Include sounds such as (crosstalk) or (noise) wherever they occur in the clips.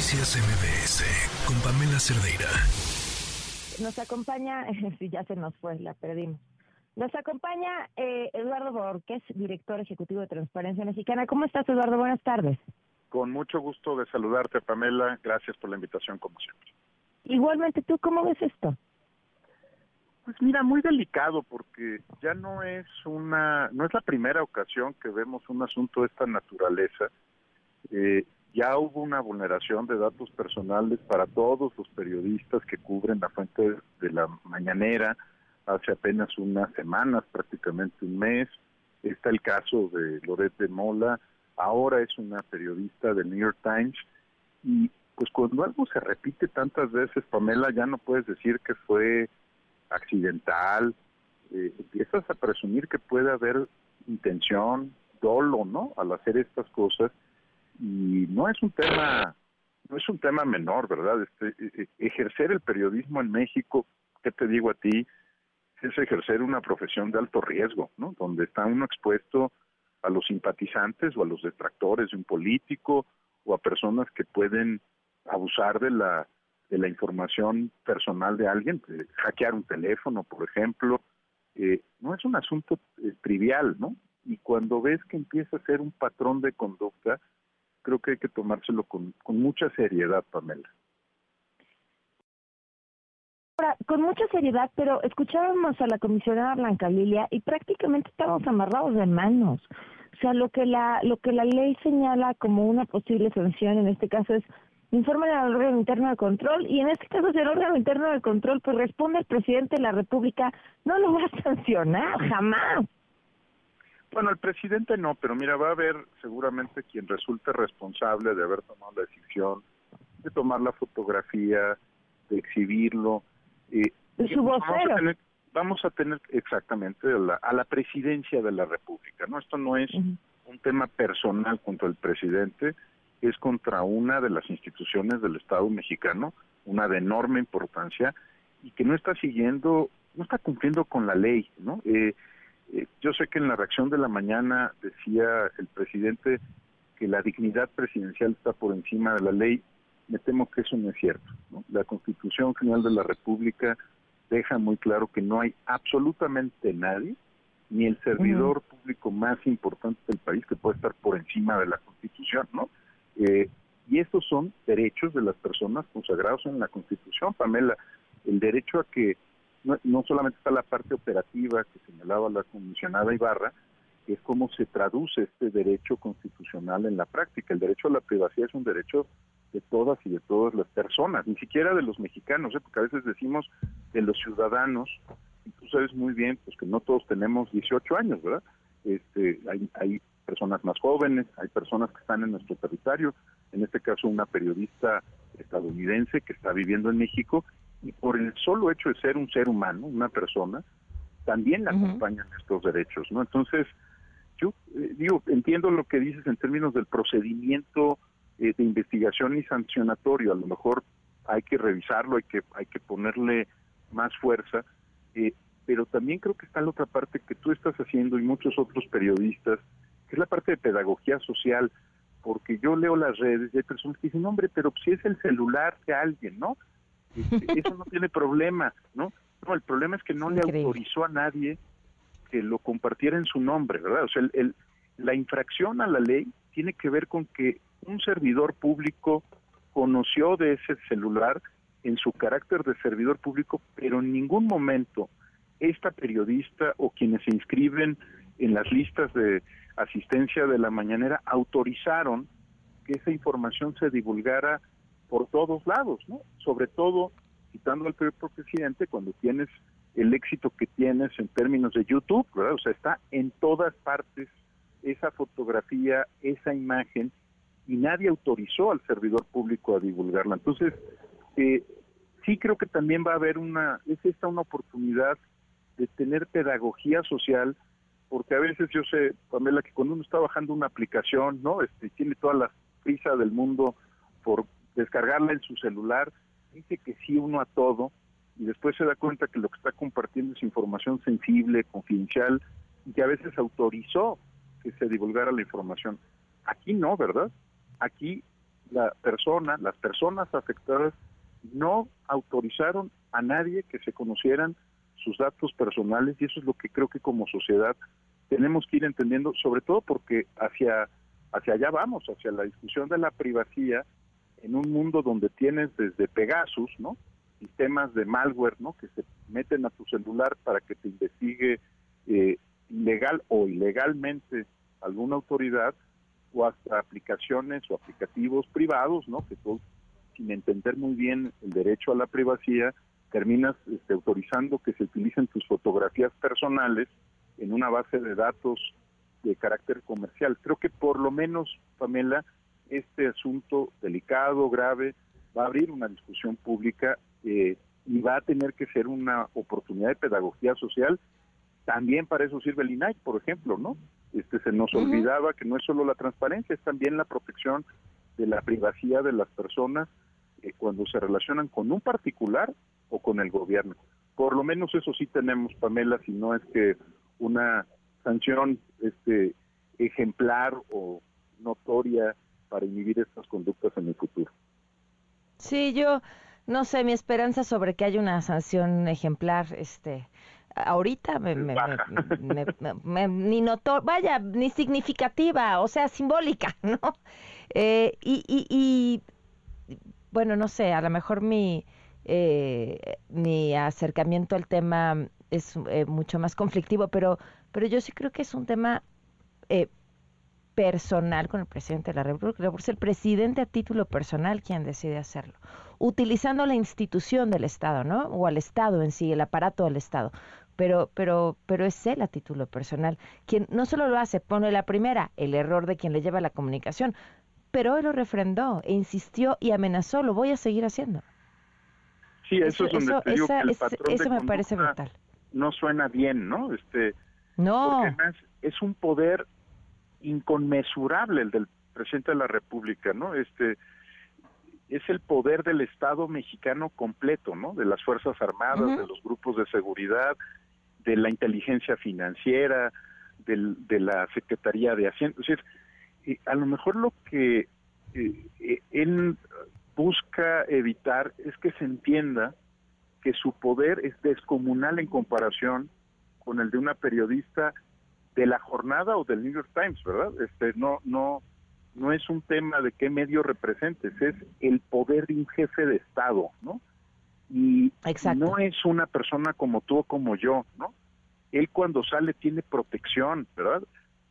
Noticias MBS con Pamela Cerdeira. Nos acompaña, (laughs) si ya se nos fue, la perdimos. Nos acompaña eh, Eduardo Borges, director ejecutivo de Transparencia Mexicana. ¿Cómo estás, Eduardo? Buenas tardes. Con mucho gusto de saludarte, Pamela. Gracias por la invitación, como siempre. Igualmente, ¿tú cómo ves esto? Pues mira, muy delicado porque ya no es una, no es la primera ocasión que vemos un asunto de esta naturaleza. Eh, ya hubo una vulneración de datos personales para todos los periodistas que cubren la fuente de la mañanera hace apenas unas semanas, prácticamente un mes. Está el caso de Loret de Mola, ahora es una periodista del New York Times y pues cuando algo se repite tantas veces, Pamela, ya no puedes decir que fue accidental, eh, empiezas a presumir que puede haber intención, dolo, ¿no? Al hacer estas cosas y no es un tema no es un tema menor, ¿verdad? Este, e, e, ejercer el periodismo en México, ¿qué te digo a ti? Es ejercer una profesión de alto riesgo, ¿no? Donde está uno expuesto a los simpatizantes o a los detractores de un político o a personas que pueden abusar de la de la información personal de alguien, hackear un teléfono, por ejemplo, eh, no es un asunto eh, trivial, ¿no? Y cuando ves que empieza a ser un patrón de conducta, creo que hay que tomárselo con, con mucha seriedad, Pamela. Ahora, con mucha seriedad, pero escuchábamos a la comisionada Blanca Lilia y prácticamente estamos amarrados de manos. O sea, lo que la lo que la ley señala como una posible sanción en este caso es informe al órgano interno de control y en este caso si el órgano interno de control pues responde el presidente de la República, no lo va a sancionar jamás. Bueno, el presidente no, pero mira, va a haber seguramente quien resulte responsable de haber tomado la decisión de tomar la fotografía, de exhibirlo. Eh, su vocero. Vamos a tener, exactamente a la, presidencia de la República, ¿no? Esto no es un tema personal contra el presidente, es contra una de las instituciones del Estado mexicano, una de enorme importancia y que no está siguiendo, no está cumpliendo con la ley, ¿no? Eh, eh, yo sé que en la reacción de la mañana decía el presidente que la dignidad presidencial está por encima de la ley. Me temo que eso no es cierto. La Constitución General de la República deja muy claro que no hay absolutamente nadie, ni el servidor público más importante del país que pueda estar por encima de la Constitución, ¿no? Eh, y estos son derechos de las personas consagrados en la Constitución, Pamela. El derecho a que no, solamente está la parte operativa que señalaba la comisionada Ibarra, es cómo se traduce este derecho constitucional en la práctica. El derecho a la privacidad es un derecho de todas y de todas las personas, ni siquiera de los mexicanos, ¿eh? porque a veces decimos de los ciudadanos, y tú sabes muy bien pues que no todos tenemos 18 años, ¿verdad? Este, hay, hay personas más jóvenes, hay personas que están en nuestro territorio, en este caso una periodista estadounidense que está viviendo en México y por el solo hecho de ser un ser humano, una persona, también la acompañan estos derechos, ¿no? Entonces, yo eh, digo, entiendo lo que dices en términos del procedimiento eh, de investigación y sancionatorio, a lo mejor hay que revisarlo, hay que hay que ponerle más fuerza, eh, pero también creo que está la otra parte que tú estás haciendo y muchos otros periodistas, que es la parte de pedagogía social, porque yo leo las redes y hay personas que dicen, hombre, pero si es el celular de alguien, ¿no? Este, (laughs) eso no tiene problema, ¿no? No, el problema es que no le autorizó a nadie que lo compartiera en su nombre, ¿verdad? O sea, el, la infracción a la ley tiene que ver con que un servidor público conoció de ese celular en su carácter de servidor público, pero en ningún momento esta periodista o quienes se inscriben en las listas de asistencia de la mañanera autorizaron que esa información se divulgara por todos lados, ¿no? Sobre todo, citando al propio presidente, cuando tienes el éxito que tienes en términos de YouTube, ¿verdad? O sea, está en todas partes esa fotografía, esa imagen, y nadie autorizó al servidor público a divulgarla. Entonces, eh, sí creo que también va a haber una, es esta una oportunidad de tener pedagogía social, porque a veces yo sé, Pamela, que cuando uno está bajando una aplicación, ¿no? Este, tiene toda la prisa del mundo por descargarla en su celular, dice que sí uno a todo y después se da cuenta que lo que está compartiendo es información sensible, confidencial y que a veces autorizó que se divulgara la información. Aquí no, ¿verdad? Aquí la persona, las personas afectadas no autorizaron a nadie que se conocieran sus datos personales y eso es lo que creo que como sociedad tenemos que ir entendiendo, sobre todo porque hacia, hacia allá vamos, hacia la discusión de la privacidad en un mundo donde tienes desde Pegasus, ¿no? sistemas de malware, ¿no? que se meten a tu celular para que te investigue eh, legal o ilegalmente alguna autoridad, o hasta aplicaciones o aplicativos privados, ¿no? que tú, sin entender muy bien el derecho a la privacidad, terminas este, autorizando que se utilicen tus fotografías personales en una base de datos de carácter comercial. Creo que por lo menos, Pamela, este asunto delicado, grave, va a abrir una discusión pública eh, y va a tener que ser una oportunidad de pedagogía social. También para eso sirve el INAI, por ejemplo, ¿no? Este se nos olvidaba que no es solo la transparencia, es también la protección de la privacidad de las personas eh, cuando se relacionan con un particular o con el gobierno. Por lo menos eso sí tenemos, Pamela, si no es que una sanción este ejemplar o notoria para inhibir estas conductas en el futuro. Sí, yo no sé, mi esperanza sobre que haya una sanción ejemplar, este, ahorita me, ni notó, vaya, ni significativa, o sea, simbólica, (laughs) ¿no? Eh, y, y, bueno, no sé, a lo mejor mi, eh, mi acercamiento al tema es eh, mucho más conflictivo, pero, pero yo sí creo que es un tema eh, personal con el presidente de la República, por ser el presidente a título personal quien decide hacerlo, utilizando la institución del Estado, ¿no? O al Estado en sí, el aparato del Estado. Pero, pero, pero es él a título personal quien no solo lo hace, pone la primera, el error de quien le lleva la comunicación, pero él lo refrendó e insistió y amenazó, lo voy a seguir haciendo. Sí, eso, es donde te digo que el patrón eso me parece brutal. No suena bien, ¿no? Este, no. Porque es un poder inconmensurable el del presidente de la República, ¿no? Este es el poder del Estado mexicano completo, ¿no? De las Fuerzas Armadas, de los grupos de seguridad, de la inteligencia financiera, de la Secretaría de Hacienda. Es decir, eh, a lo mejor lo que eh, eh, él busca evitar es que se entienda que su poder es descomunal en comparación con el de una periodista de la jornada o del New York Times, ¿verdad? Este no no no es un tema de qué medio representes, es el poder de un jefe de Estado, ¿no? Y no es una persona como tú o como yo, ¿no? Él cuando sale tiene protección, ¿verdad?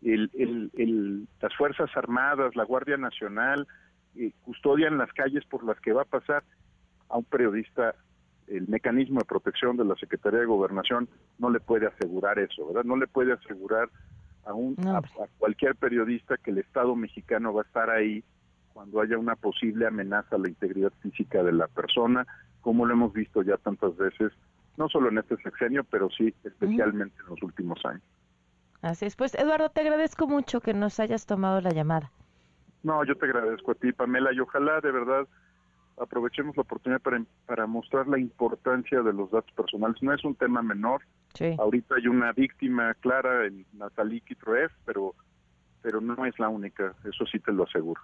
El, el, el, las Fuerzas Armadas, la Guardia Nacional, eh, custodian las calles por las que va a pasar a un periodista el mecanismo de protección de la Secretaría de Gobernación no le puede asegurar eso, ¿verdad? No le puede asegurar a, un, a, cualquier periodista que el Estado mexicano va a estar ahí cuando haya una posible amenaza a la integridad física de la persona, como lo hemos visto ya tantas veces, no solo en este sexenio, pero sí especialmente en los últimos años. Así es, pues Eduardo, te agradezco mucho que nos hayas tomado la llamada. No, yo te agradezco a ti, Pamela, y ojalá de verdad aprovechemos la oportunidad para, para mostrar la importancia de los datos personales. No es un tema menor. Ahorita hay una víctima clara en Natalie Kitroev, pero, pero no es la única, eso sí te lo aseguro.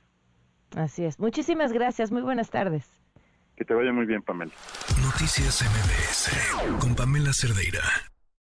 Así es. Muchísimas gracias. Muy buenas tardes. Que te vaya muy bien, Pamela. Noticias MBS con Pamela Cerdeira.